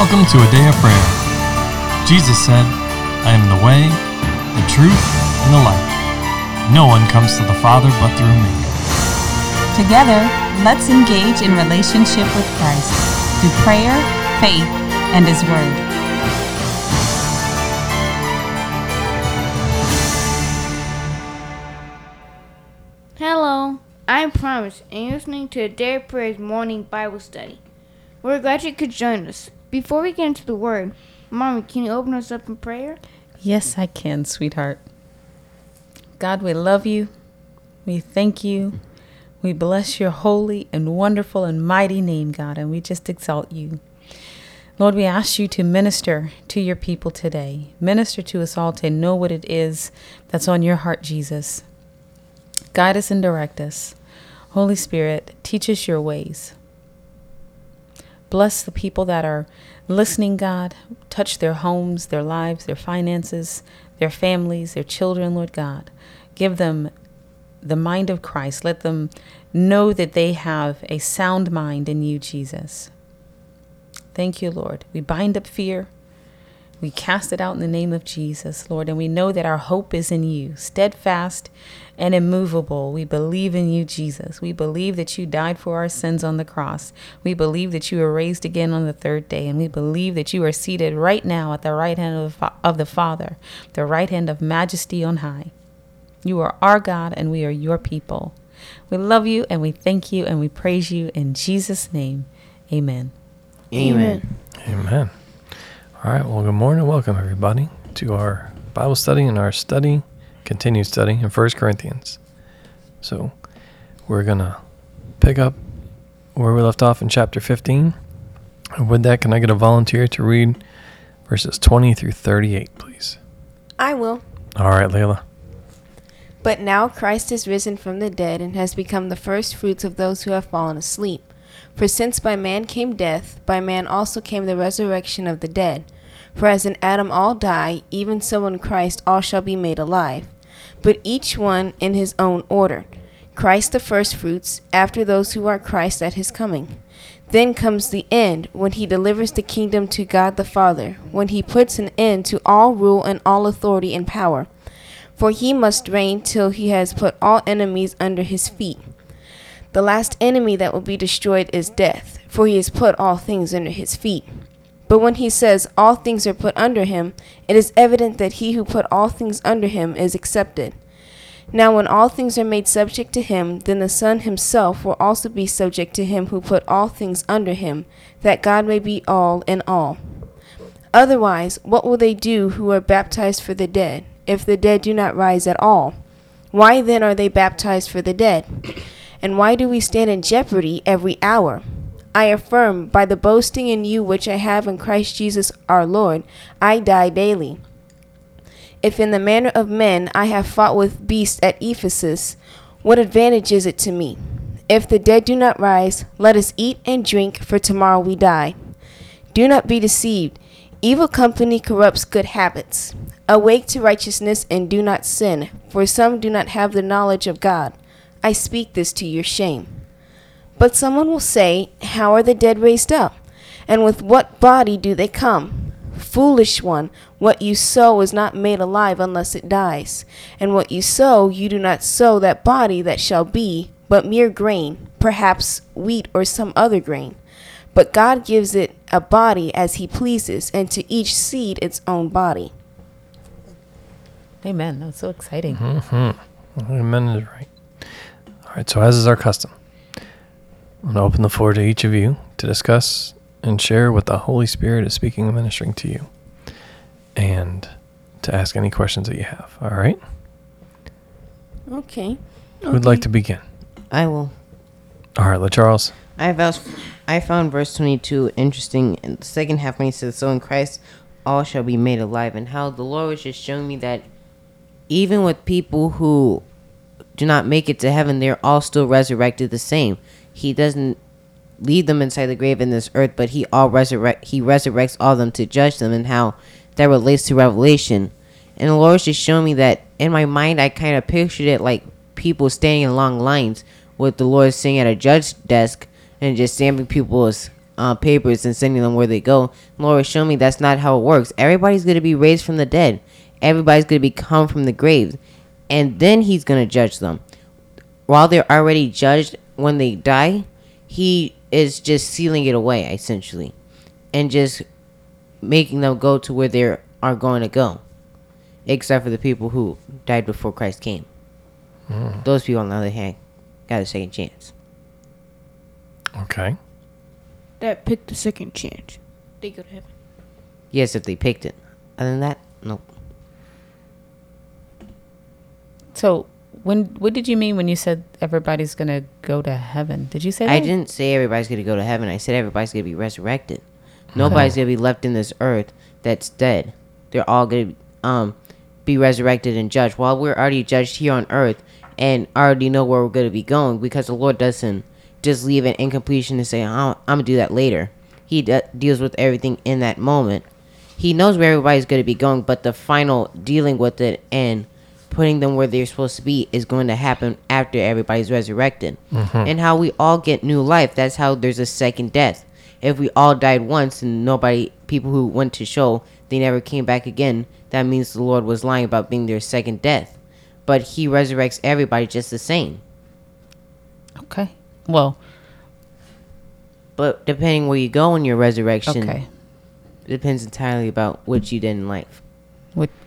Welcome to a day of prayer. Jesus said, I am the way, the truth, and the life. No one comes to the Father but through me. Together, let's engage in relationship with Christ through prayer, faith, and His Word. Hello, I'm Promise, and you're listening to a Day of Prayers Morning Bible Study. We're glad you could join us. Before we get into the Word, Mommy, can you open us up in prayer? Yes, I can, sweetheart. God, we love you. We thank you. We bless your holy and wonderful and mighty name, God, and we just exalt you. Lord, we ask you to minister to your people today. Minister to us all to know what it is that's on your heart, Jesus. Guide us and direct us. Holy Spirit, teach us your ways. Bless the people that are listening, God. Touch their homes, their lives, their finances, their families, their children, Lord God. Give them the mind of Christ. Let them know that they have a sound mind in you, Jesus. Thank you, Lord. We bind up fear. We cast it out in the name of Jesus, Lord, and we know that our hope is in you, steadfast and immovable. We believe in you, Jesus. We believe that you died for our sins on the cross. We believe that you were raised again on the third day, and we believe that you are seated right now at the right hand of the, of the Father, the right hand of majesty on high. You are our God, and we are your people. We love you, and we thank you, and we praise you in Jesus' name. Amen. Amen. Amen. All right. Well, good morning. Welcome, everybody, to our Bible study and our study, continued study in First Corinthians. So, we're going to pick up where we left off in chapter 15. And with that, can I get a volunteer to read verses 20 through 38, please? I will. All right, Layla. But now Christ is risen from the dead and has become the first fruits of those who have fallen asleep. For since by man came death, by man also came the resurrection of the dead. For as in Adam all die, even so in Christ all shall be made alive. But each one in his own order. Christ the firstfruits, after those who are Christ at his coming. Then comes the end, when he delivers the kingdom to God the Father, when he puts an end to all rule and all authority and power. For he must reign till he has put all enemies under his feet. The last enemy that will be destroyed is death, for he has put all things under his feet. But when he says all things are put under him, it is evident that he who put all things under him is accepted. Now, when all things are made subject to him, then the Son himself will also be subject to him who put all things under him, that God may be all in all. Otherwise, what will they do who are baptized for the dead, if the dead do not rise at all? Why then are they baptized for the dead? And why do we stand in jeopardy every hour? I affirm, by the boasting in you which I have in Christ Jesus our Lord, I die daily. If in the manner of men I have fought with beasts at Ephesus, what advantage is it to me? If the dead do not rise, let us eat and drink, for tomorrow we die. Do not be deceived. Evil company corrupts good habits. Awake to righteousness and do not sin, for some do not have the knowledge of God. I speak this to your shame. But someone will say, How are the dead raised up? And with what body do they come? Foolish one, what you sow is not made alive unless it dies. And what you sow, you do not sow that body that shall be, but mere grain, perhaps wheat or some other grain. But God gives it a body as He pleases, and to each seed its own body. Amen. That's so exciting. Mm-hmm. Amen is right. All right. So, as is our custom, I'm going to open the floor to each of you to discuss and share what the Holy Spirit is speaking and ministering to you, and to ask any questions that you have. All right. Okay. Who'd like to begin? I will. All right, let Charles. I found, I found verse 22 interesting. In the second half, when he says, So in Christ all shall be made alive, and how the Lord was just showing me that even with people who do not make it to heaven, they're all still resurrected the same. He doesn't leave them inside the grave in this earth, but he all resurrect he resurrects all of them to judge them and how that relates to Revelation. And the Lord's just showing me that in my mind I kind of pictured it like people standing in long lines with the Lord sitting at a judge desk and just stamping people's uh, papers and sending them where they go. Lord, show me that's not how it works. Everybody's going to be raised from the dead. Everybody's going to be come from the graves, and then He's going to judge them. While they're already judged when they die, He is just sealing it away essentially, and just making them go to where they are going to go, except for the people who died before Christ came. Hmm. Those people, on the other hand, got a second chance. Okay. That picked the second chance. They go to heaven. Yes, if they picked it. Other than that, nope. So when what did you mean when you said everybody's gonna go to heaven? Did you say that? I didn't say everybody's gonna go to heaven. I said everybody's gonna be resurrected. Nobody's gonna be left in this earth that's dead. They're all gonna um be resurrected and judged. While we're already judged here on earth and already know where we're gonna be going, because the Lord doesn't just leave it incompletion and say, "I'm, I'm gonna do that later." He de- deals with everything in that moment. He knows where everybody's gonna be going, but the final dealing with it and putting them where they're supposed to be is going to happen after everybody's resurrected. Mm-hmm. And how we all get new life. That's how there's a second death. If we all died once and nobody, people who went to show, they never came back again, that means the Lord was lying about being their second death. But He resurrects everybody just the same. Okay. Well, But depending where you go in your resurrection, okay. depends entirely about what you did in life.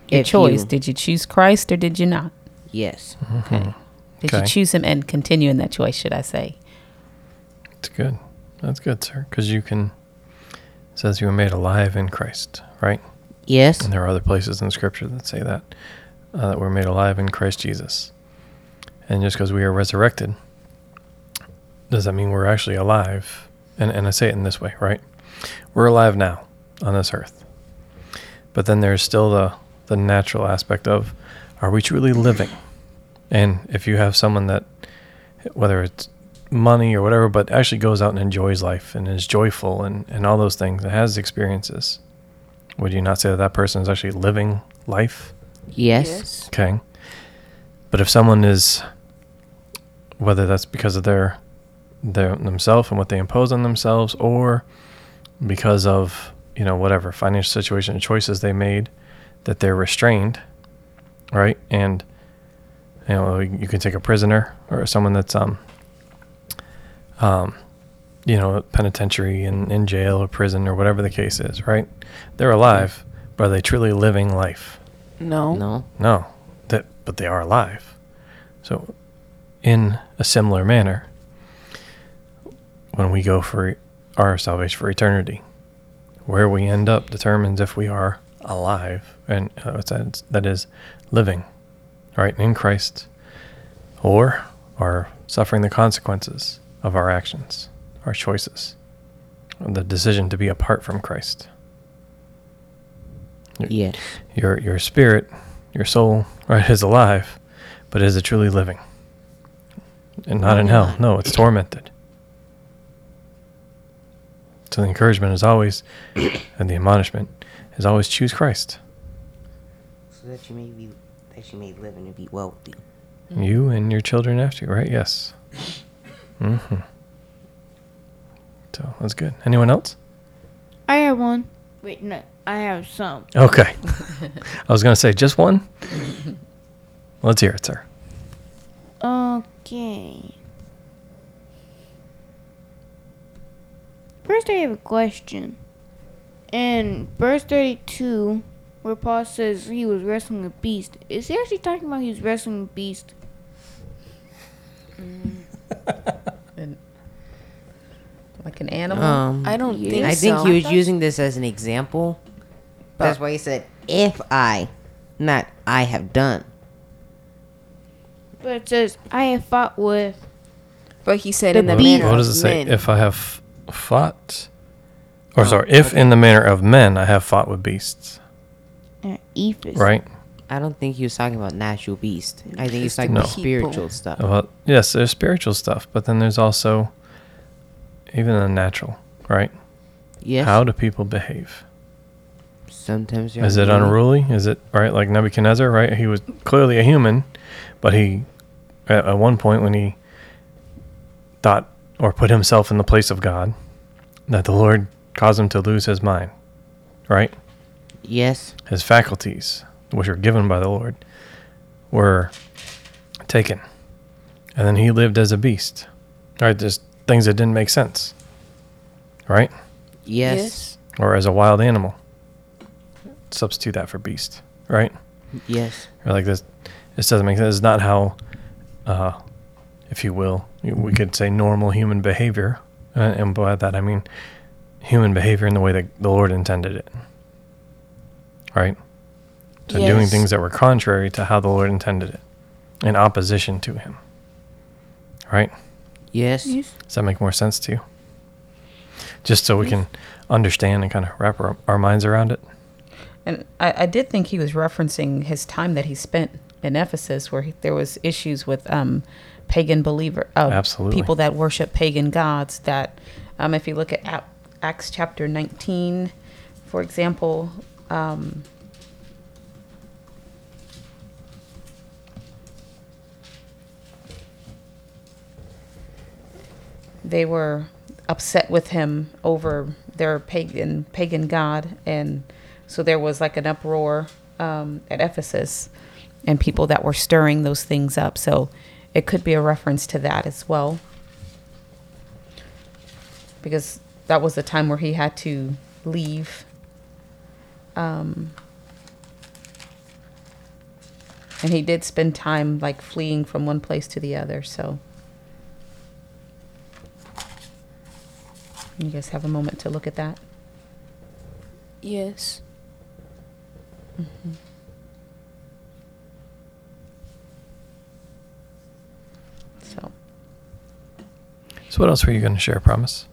With your If choice, you- did you choose Christ or did you not? Yes. Okay. Did Okay. you choose him and continue in that choice, should I say? It's good. That's good, sir. Because you can. It says you were made alive in Christ, right? Yes. And there are other places in Scripture that say that uh, that we're made alive in Christ Jesus. And just because we are resurrected, does that mean we're actually alive? And and I say it in this way, right? We're alive now on this earth, but then there's still the the natural aspect of, are we truly living? And if you have someone that, whether it's money or whatever, but actually goes out and enjoys life and is joyful and, and all those things and has experiences, would you not say that that person is actually living life? Yes. Okay. But if someone is, whether that's because of their, their themselves and what they impose on themselves, or because of you know whatever financial situation and choices they made, that they're restrained, right? And you know you can take a prisoner or someone that's um, um, you know penitentiary and in jail or prison or whatever the case is, right? They're alive, but are they truly living life? No. No. No, that but they are alive. So, in a similar manner, when we go for our salvation for eternity, where we end up determines if we are alive and uh, that? Is living, right in Christ, or are suffering the consequences of our actions, our choices, the decision to be apart from Christ. Yes. Your your spirit, your soul, right, is alive, but is it truly living? And not in hell. No, it's tormented. So the encouragement is always, and the admonishment is always choose Christ. So that you may be, that you may live and be wealthy. You and your children after you, right? Yes. Mm-hmm. So that's good. Anyone else? I have one. Wait, no, I have some. Okay. I was gonna say just one. Let's hear it, sir. Okay. First, I have a question. In verse 32, where Paul says he was wrestling a beast, is he actually talking about he was wrestling a beast? And like an animal? Um, I don't think I think so. he was using this as an example. That's why he said, "If I, not I have done." But it says, I have fought with. But he said The in the beast- manner What does it say? men. If I have fought, or sorry, if in the manner of men I have fought with beasts, Uh, Ephesus. right? I don't think he was talking about natural beast. I think he's talking No. about spiritual stuff. Well, yes, there's spiritual stuff, but then there's also even the natural, right? Yes. How do people behave? Sometimes they're Is it unruly? Is it right like Nebuchadnezzar? Right, he was clearly a human, but he at, at one point when he thought or put himself in the place of God, that the Lord caused him to lose his mind, right? Yes. His faculties, which were given by the Lord, were taken. And then he lived as a beast. Right? Just things that didn't make sense. Right? Yes. Or as a wild animal. Substitute that for beast. Right? Yes. Or like this this doesn't make sense. It's not how uh if you will, we could say normal human behavior. Uh, and by that I mean human behavior in the way that the Lord intended it. Right? So doing things that were contrary to how the Lord intended it, in opposition to Him. Right? Yes. Does that make more sense to you? Just so we can understand and kind of wrap our, our minds around it. And I, I did think he was referencing his time that he spent in Ephesus, where he, there was issues with um, pagan believer, uh, Absolutely. people that worship pagan gods. That, um, if you look at Ac- Acts chapter nineteen, for example, um, they were upset with him over their pagan pagan god and so there was like an uproar um, at ephesus and people that were stirring those things up. So it could be a reference to that as well. Because that was the time where he had to leave. Um, and he did spend time like fleeing from one place to the other so. You guys have a moment to look at that? Yes. so. So, what else were you going to share, promise?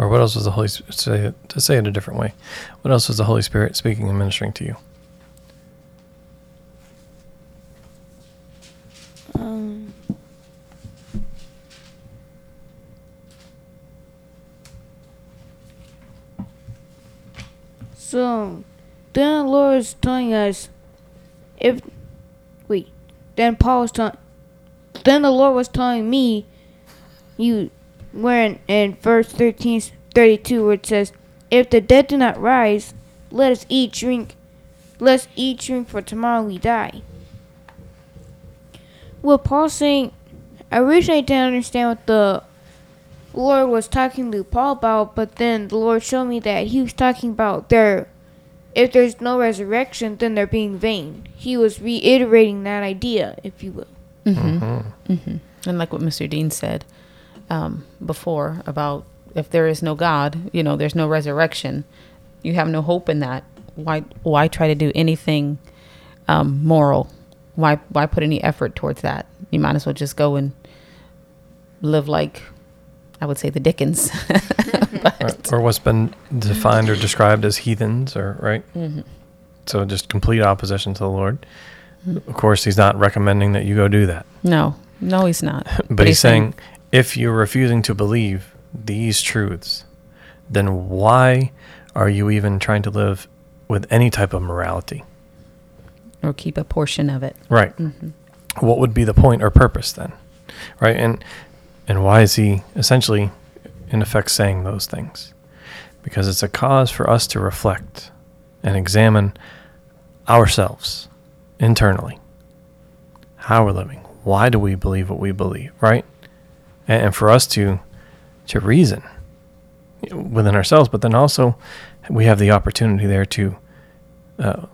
Or what else was the Holy Spirit say it, to say it a different way? What else was the Holy Spirit speaking and ministering to you? Um, so, then the Lord is telling us if. Wait. Then Paul was telling. Then the Lord was telling me, you, where in, in verse 13, 32, where it says, If the dead do not rise, let us eat, drink. Let us eat, drink, for tomorrow we die. What Paul's saying, I wish I didn't understand what the Lord was talking to Paul about, but then the Lord showed me that he was talking about their if there's no resurrection, then they're being vain. He was reiterating that idea, if you will. Mm-hmm. Mm-hmm. And like what Mr. Dean said um, before about if there is no God, you know, there's no resurrection, you have no hope in that. Why why try to do anything um, moral? Why why put any effort towards that? You might as well just go and live like I would say the Dickens. Right. Or what's been defined or described as heathens, or right? So, just complete opposition to the Lord. Of course, he's not recommending that you go do that. no, no, he's not. But, he's saying, if you're refusing to believe these truths, then why are you even trying to live with any type of morality? or keep a portion of it. Right. Mm-hmm. What would be the point or purpose then? Right? And and why is he essentially in effect saying those things? Because it's a cause for us to reflect and examine ourselves internally. How we're living. Why do we believe what we believe, right? And, for us to to reason within ourselves, but then also we have the opportunity there to uh,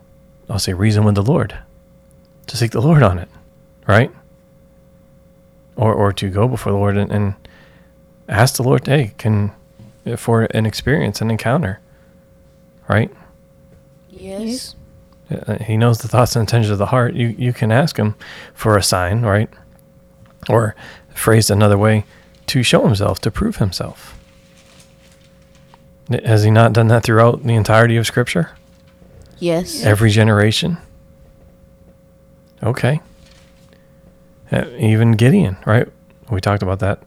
I'll say reason with the Lord, to seek the Lord on it, right? Or or to go before the Lord and, and ask the Lord, hey, can for an experience, an encounter, right? Yes. Uh, He knows the thoughts and intentions of the heart. You you can ask him for a sign, right? Or phrased another way, to show himself, to prove himself. Has he not done that throughout the entirety of Scripture? Yes. Every generation. Okay. Uh, even Gideon, right? We talked about that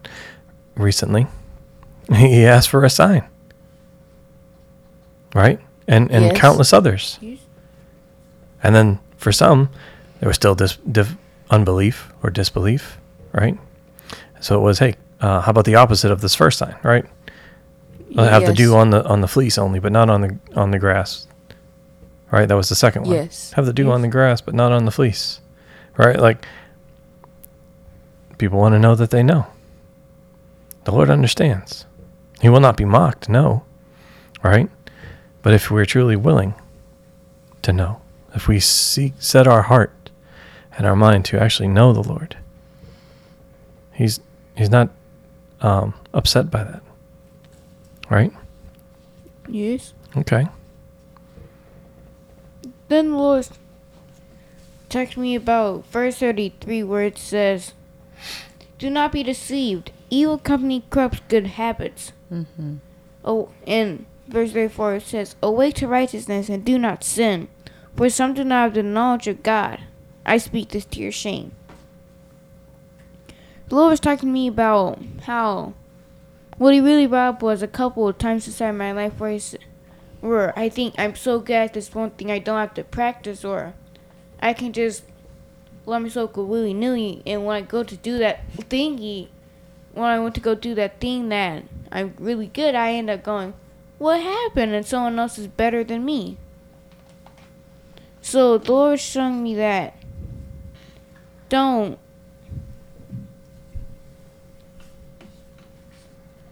recently. He asked for a sign, right? And and Yes. countless others. And then for some, there was still dis- unbelief or disbelief, right? So it was, hey, uh, how about the opposite of this first sign, right? Uh, Have the dew on the on the fleece only, but not on the on the grass. Right? That was the second one. Yes. Have the dew on the grass, but not on the fleece. Right? Like people want to know that they know. The Lord understands. He will not be mocked, no. Right? But if we're truly willing to know, if we seek set our heart and our mind to actually know the Lord, He's He's not um, upset by that. Right? Yes. Okay. Then the Lord talked to me about verse 33 where it says, Do not be deceived. Evil company corrupts good habits. Mm-hmm. Oh, and verse 34 it says, Awake to righteousness and do not sin, for some do not have the knowledge of God. I speak this to your shame. The Lord was talking to me about how what he really brought up was a couple of times inside my life where, where I think I'm so good at this one thing I don't have to practice or I can just let myself go willy nilly and when I go to do that thingy when I went to go do that thing that I'm really good, I end up going, What happened? And someone else is better than me. So the Lord's showing me that don't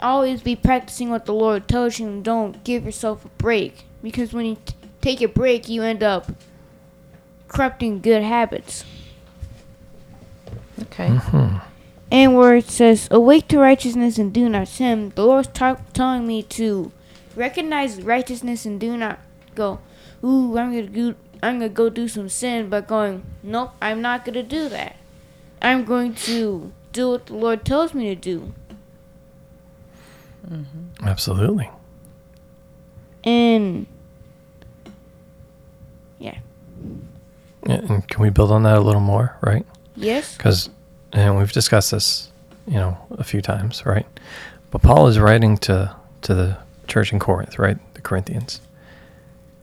always be practicing what the Lord tells you and don't give yourself a break. Because when you t- take a break, you end up corrupting good habits. Okay. Mm-hmm. And where it says, Awake to righteousness and do not sin, the Lord's ta- telling me to recognize righteousness and do not go, Ooh, I'm gonna go, I'm gonna go do some sin, but going, Nope, I'm not gonna do that. I'm going to do what the Lord tells me to do. Mm-hmm. Absolutely. And yeah, Yeah, And can we build on that a little more, right? yes, Because, and we've discussed this, you know, a few times, right? But Paul is writing to to the church in Corinth, right? The Corinthians,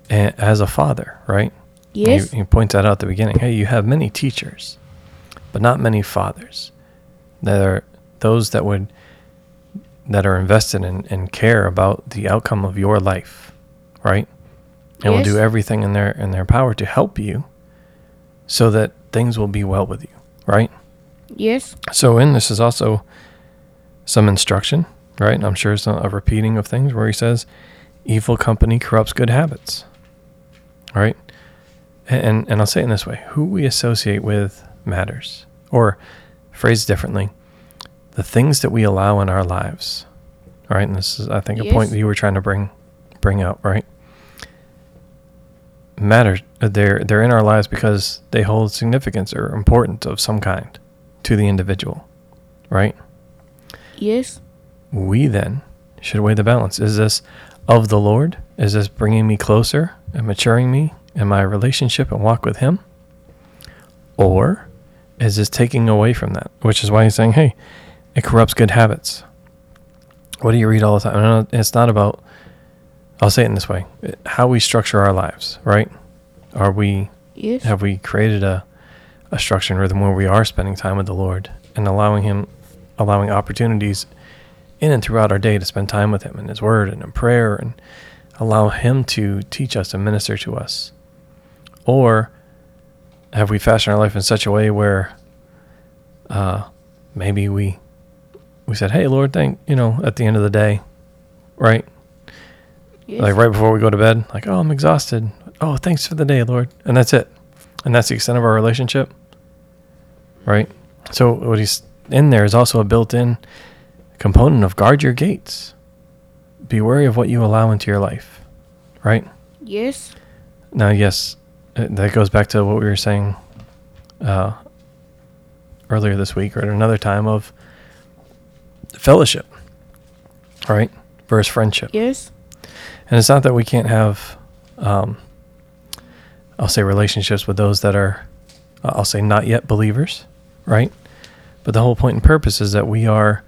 and as a father, right? Yes, He, he points that out at the beginning. Hey, you have many teachers, but not many fathers. That are those that would that are invested in and care about the outcome of your life, right? And will do everything in their in their power to help you, so that things will be well with you, right? yes, So in this is also some instruction, right? I'm sure it's not a repeating of things where he says, "Evil company corrupts good habits," right? And and I'll say it in this way: who we associate with matters, or phrased differently, the things that we allow in our lives, all right? And this is, I think, a point that you were trying to bring bring out, right? Matter They're they're in our lives because they hold significance or importance of some kind to the individual, right? yes, We then should weigh the balance. Is this of the Lord? Is this bringing me closer and maturing me in my relationship and walk with Him? Or is this taking away from that? Which is why he's saying, hey, it corrupts good habits. What do you read all the time? It's not about, I'll say it in this way how we structure our lives, right? Are we yes, have we created a, a structure and rhythm where we are spending time with the Lord and allowing Him, allowing opportunities in and throughout our day to spend time with Him in His Word and in prayer and allow Him to teach us and minister to us? Or have we fashioned our life in such a way where uh, maybe we we said, "Hey, Lord, thank you know," at the end of the day, right? yes, like right before we go to bed, like, oh, I'm exhausted. Oh, thanks for the day, Lord. And that's it. And that's the extent of our relationship. Right? So what he's in there is also a built-in component of guard your gates. Be wary of what you allow into your life. Right? yes, Now, yes, that goes back to what we were saying uh, earlier this week or at another time of fellowship. Right? Versus friendship. yes, And it's not that we can't have, um, I'll say, relationships with those that are, uh, I'll say, not yet believers, right? But the whole point and purpose is that we are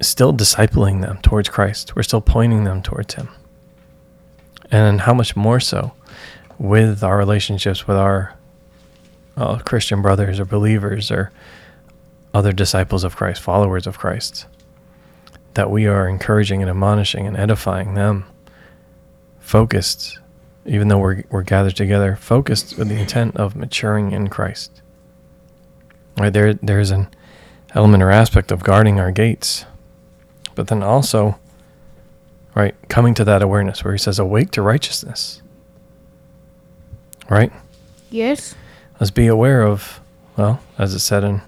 still discipling them towards Christ. We're still pointing them towards Him. And how much more so with our relationships with our uh, Christian brothers or believers or other disciples of Christ, followers of Christ. that we are encouraging and admonishing and edifying them, focused, even though we're, we're gathered together, focused with the intent of maturing in Christ. Right there, there's an element or aspect of guarding our gates, but then also, right, coming to that awareness where he says, "Awake to righteousness." Right. Yes. Let's be aware of, well, as it said in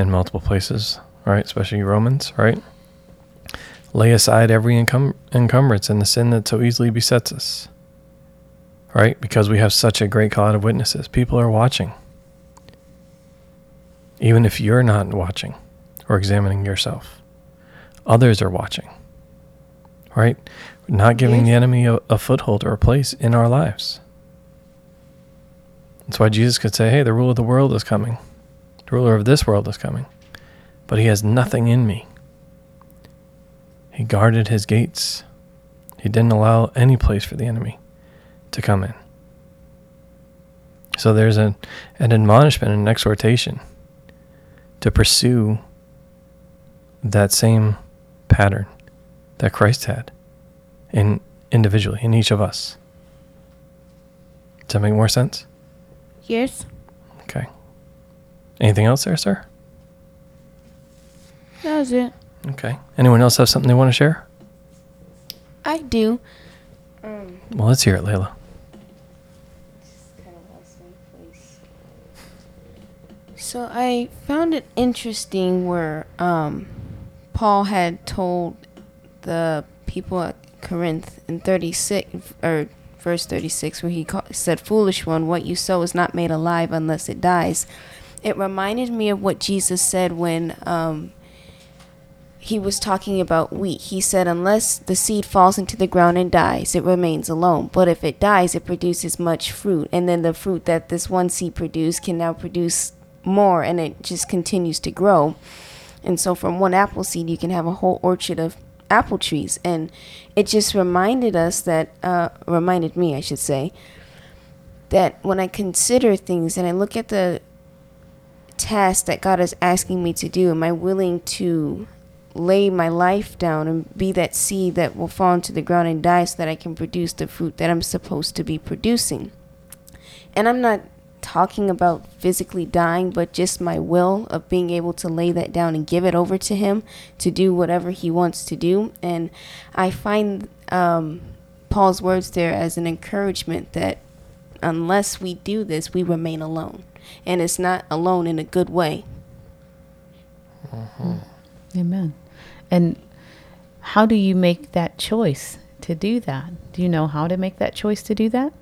in multiple places, right? Especially Romans, right? Lay aside every encum- encumbrance and the sin that so easily besets us, right? Because we have such a great cloud of witnesses. People are watching. Even if you're not watching or examining yourself, others are watching, right? Not giving the enemy a, a foothold or a place in our lives. That's why Jesus could say, Hey, the rule of the world is coming. The ruler of this world is coming. But he has nothing in me. He guarded his gates. He didn't allow any place for the enemy to come in. So there's an, an admonishment and an exhortation to pursue that same pattern that Christ had in individually in each of us. Does that make more sense? Yes. Okay. Anything else there, sir? That was it. Okay. Anyone else have something they want to share? I do. Well, let's hear it, Layla. So I found it interesting where um, Paul had told the people at Corinth in 36 or verse 36 where he ca- said foolish one what you sow is not made alive unless it dies. It reminded me of what Jesus said when um, he was talking about wheat. He said, Unless the seed falls into the ground and dies, it remains alone. But if it dies, it produces much fruit. And then the fruit that this one seed produced can now produce more, and it just continues to grow. And so, from one apple seed, you can have a whole orchard of apple trees. And it just reminded us that, uh, reminded me, I should say, that when I consider things and I look at the task that God is asking me to do, am I willing to lay my life down and be that seed that will fall into the ground and die so that I can produce the fruit that I'm supposed to be producing? And I'm not talking about physically dying, but just my will of being able to lay that down and give it over to Him to do whatever He wants to do. And I find um, Paul's words there as an encouragement that unless we do this, we remain alone. And it's not alone in a good way. Amen. And how do you make that choice to do that? Do you know how to make that choice to do that?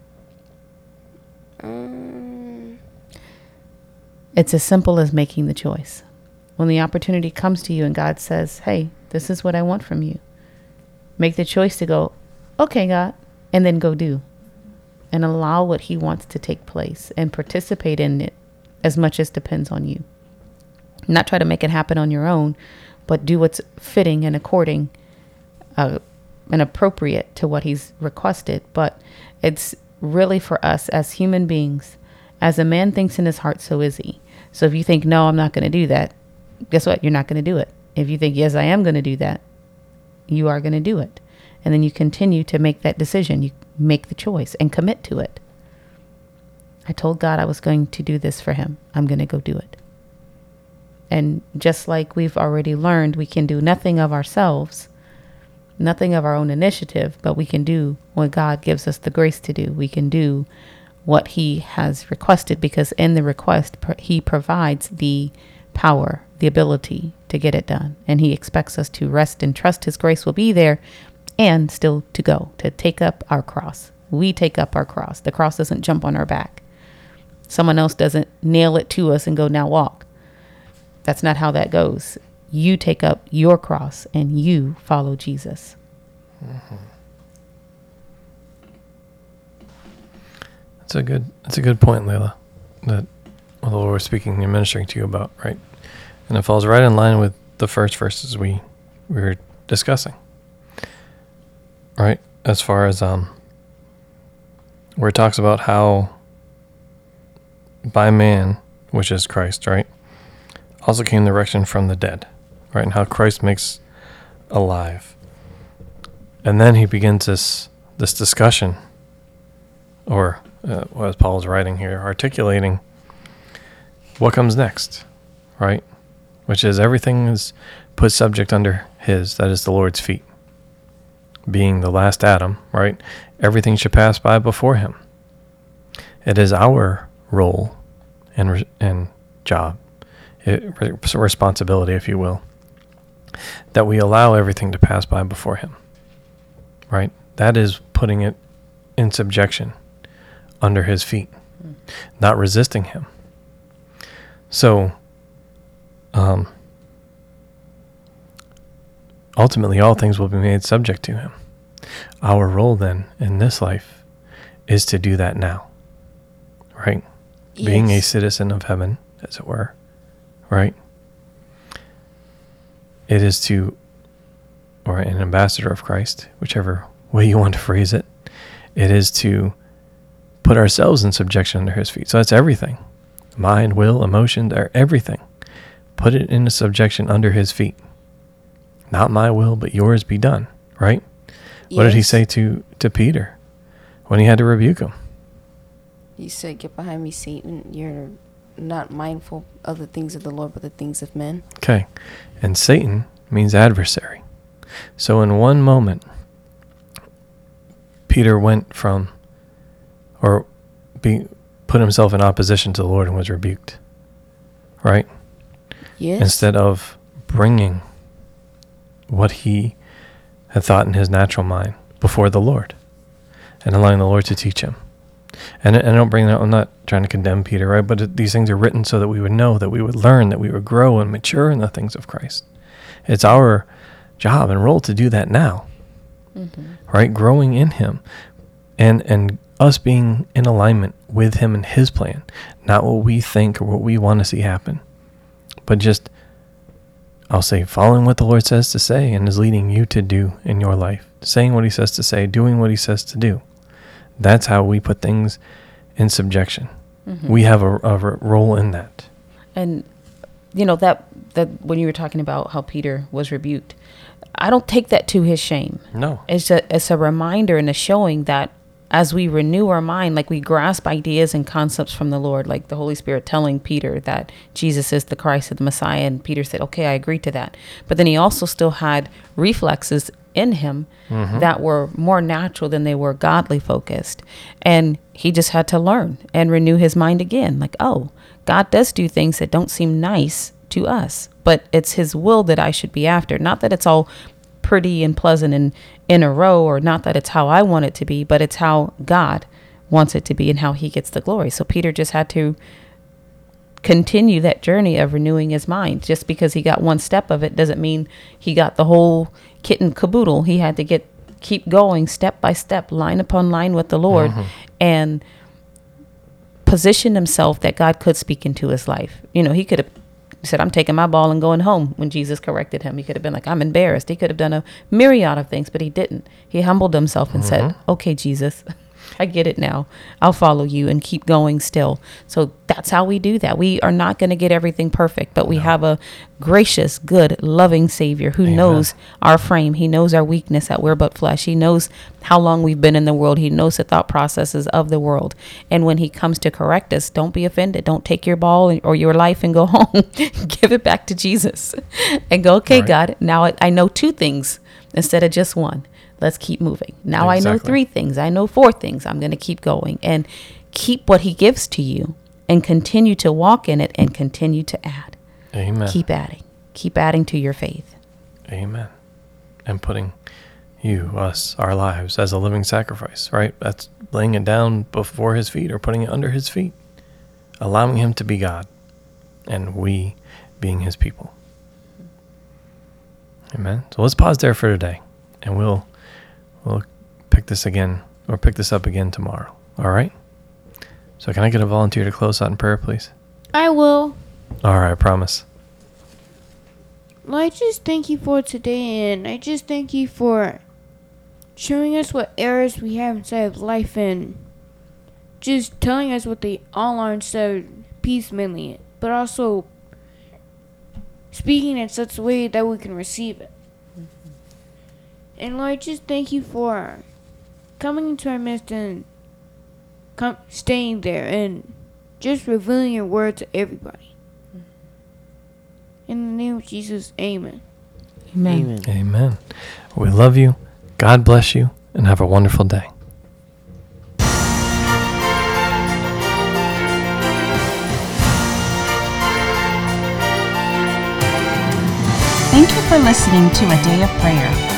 Um, It's as simple as making the choice. When the opportunity comes to you and God says, Hey, this is what I want from you, make the choice to go, Okay, God, and then go do and allow what He wants to take place and participate in it as much as depends on you. Not try to make it happen on your own, but do what's fitting and according uh, and appropriate to what He's requested. But it's really for us as human beings. As a man thinks in his heart, so is he. So if you think, no, I'm not going to do that, guess what? You're not going to do it. If you think, yes, I am going to do that, you are going to do it. And then you continue to make that decision. You make the choice and commit to it. I told God I was going to do this for him. I'm going to go do it. And just like we've already learned, we can do nothing of ourselves, nothing of our own initiative, but we can do what God gives us the grace to do. We can do what He has requested because in the request, He provides the power, the ability to get it done. And He expects us to rest and trust His grace will be there and still to go, to take up our cross. We take up our cross. The cross doesn't jump on our back. Someone else doesn't nail it to us and go, now walk. That's not how that goes. You take up your cross and you follow Jesus. That's a good. That's a good point, Layla. That well, the Lord was speaking and ministering to you about, right? And it falls right in line with the first verses we we were discussing, right? As far as um, where it talks about how by man, which is Christ, right, also came the resurrection from the dead, right, and how Christ makes alive. And then he begins this this discussion, or uh, as Paul's writing here, articulating what comes next, right? Which is everything is put subject under his, that is the Lord's feet. Being the last Adam, right? Everything should pass by before him. It is our role and and job, it, re- responsibility, if you will, that we allow everything to pass by before him. Right? That is putting it in subjection under his feet, not resisting him. So, um, ultimately, all things will be made subject to him. Our role then in this life is to do that now, right? Being a citizen of heaven, as it were, right? It is to, or an ambassador of Christ, whichever way you want to phrase it, it is to put ourselves in subjection under his feet. So that's everything mind, will, emotions, everything. Put it into subjection under his feet. Not my will, but yours be done, right? What did he say to, to Peter when he had to rebuke him? He said, Get behind me, Satan. You're not mindful of the things of the Lord, but the things of men. Okay. And Satan means adversary. So in one moment, Peter went from, or be, put himself in opposition to the Lord and was rebuked. Right? Yes. Instead of bringing what he had thought in his natural mind before the Lord and allowing the Lord to teach him. And, and I don't bring that, I'm not trying to condemn Peter, right? But it, these things are written so that we would know, that we would learn, that we would grow and mature in the things of Christ. It's our job and role to do that now, mm-hmm. right? Growing in Him and, and us being in alignment with Him and His plan, not what we think or what we want to see happen, but just, I'll say, following what the Lord says to say and is leading you to do in your life, saying what He says to say, doing what He says to do. That's how we put things in subjection. Mm-hmm. We have a role in that. and you know that that when you were talking about how Peter was rebuked, I don't take that to his shame. No. It's a it's a reminder and a showing that as we renew our mind, like we grasp ideas and concepts from the Lord, like the Holy Spirit telling Peter that Jesus is the Christ, the Messiah, and Peter said, "Okay, I agree to that." But then he also still had reflexes in him that were more natural than they were godly focused, and he just had to learn and renew his mind again. Like, oh, God does do things that don't seem nice to us, but it's His will that I should be after. Not that it's all pretty and pleasant and in a row, or not that it's how I want it to be, but it's how God wants it to be and how He gets the glory. So Peter just had to continue that journey of renewing his mind. Just because he got one step of it doesn't mean he got the whole kit and caboodle. He had to get keep going step by step, line upon line with the Lord, mm-hmm. and position himself that God could speak into his life. You know, he could have said, I'm taking my ball and going home when Jesus corrected him. He could have been like, I'm embarrassed. He could have done a myriad of things, but he didn't. He humbled himself and said, mm-hmm. Okay, Jesus, I get it now. I'll follow you and keep going still. So that's how we do that. We are not going to get everything perfect, but we have a gracious, good, loving Savior who knows our frame. He knows our weakness that we're but flesh. He knows how long we've been in the world. He knows the thought processes of the world. And when He comes to correct us, don't be offended. Don't take your ball or your life and go home. Give it back to Jesus and go, okay, Right. God, now I know two things instead of just one. Let's keep moving. Now I know three things. I know four things. I'm going to keep going and keep what He gives to you and continue to walk in it and continue to add. Amen. Keep adding. Keep adding to your faith. Amen. And putting you, us, our lives as a living sacrifice, right? That's laying it down before his feet or putting it under his feet, allowing him to be God and we being his people. Amen. So let's pause there for today and we'll we'll pick this again or pick this up again tomorrow. All right? So can I get a volunteer to close out in prayer, please? I will. All right, I promise. Well, I just thank you for today, and I just thank you for showing us what errors we have inside of life and just telling us what they all are instead of piecemealing it, but also speaking in such a way that we can receive it. And Lord, just thank you for coming into our midst and come, staying there and just revealing your word to everybody. In the name of Jesus, amen. Amen. Amen. Amen. We love you. God bless you, and have a wonderful day. Thank you for listening to A Day of Prayer.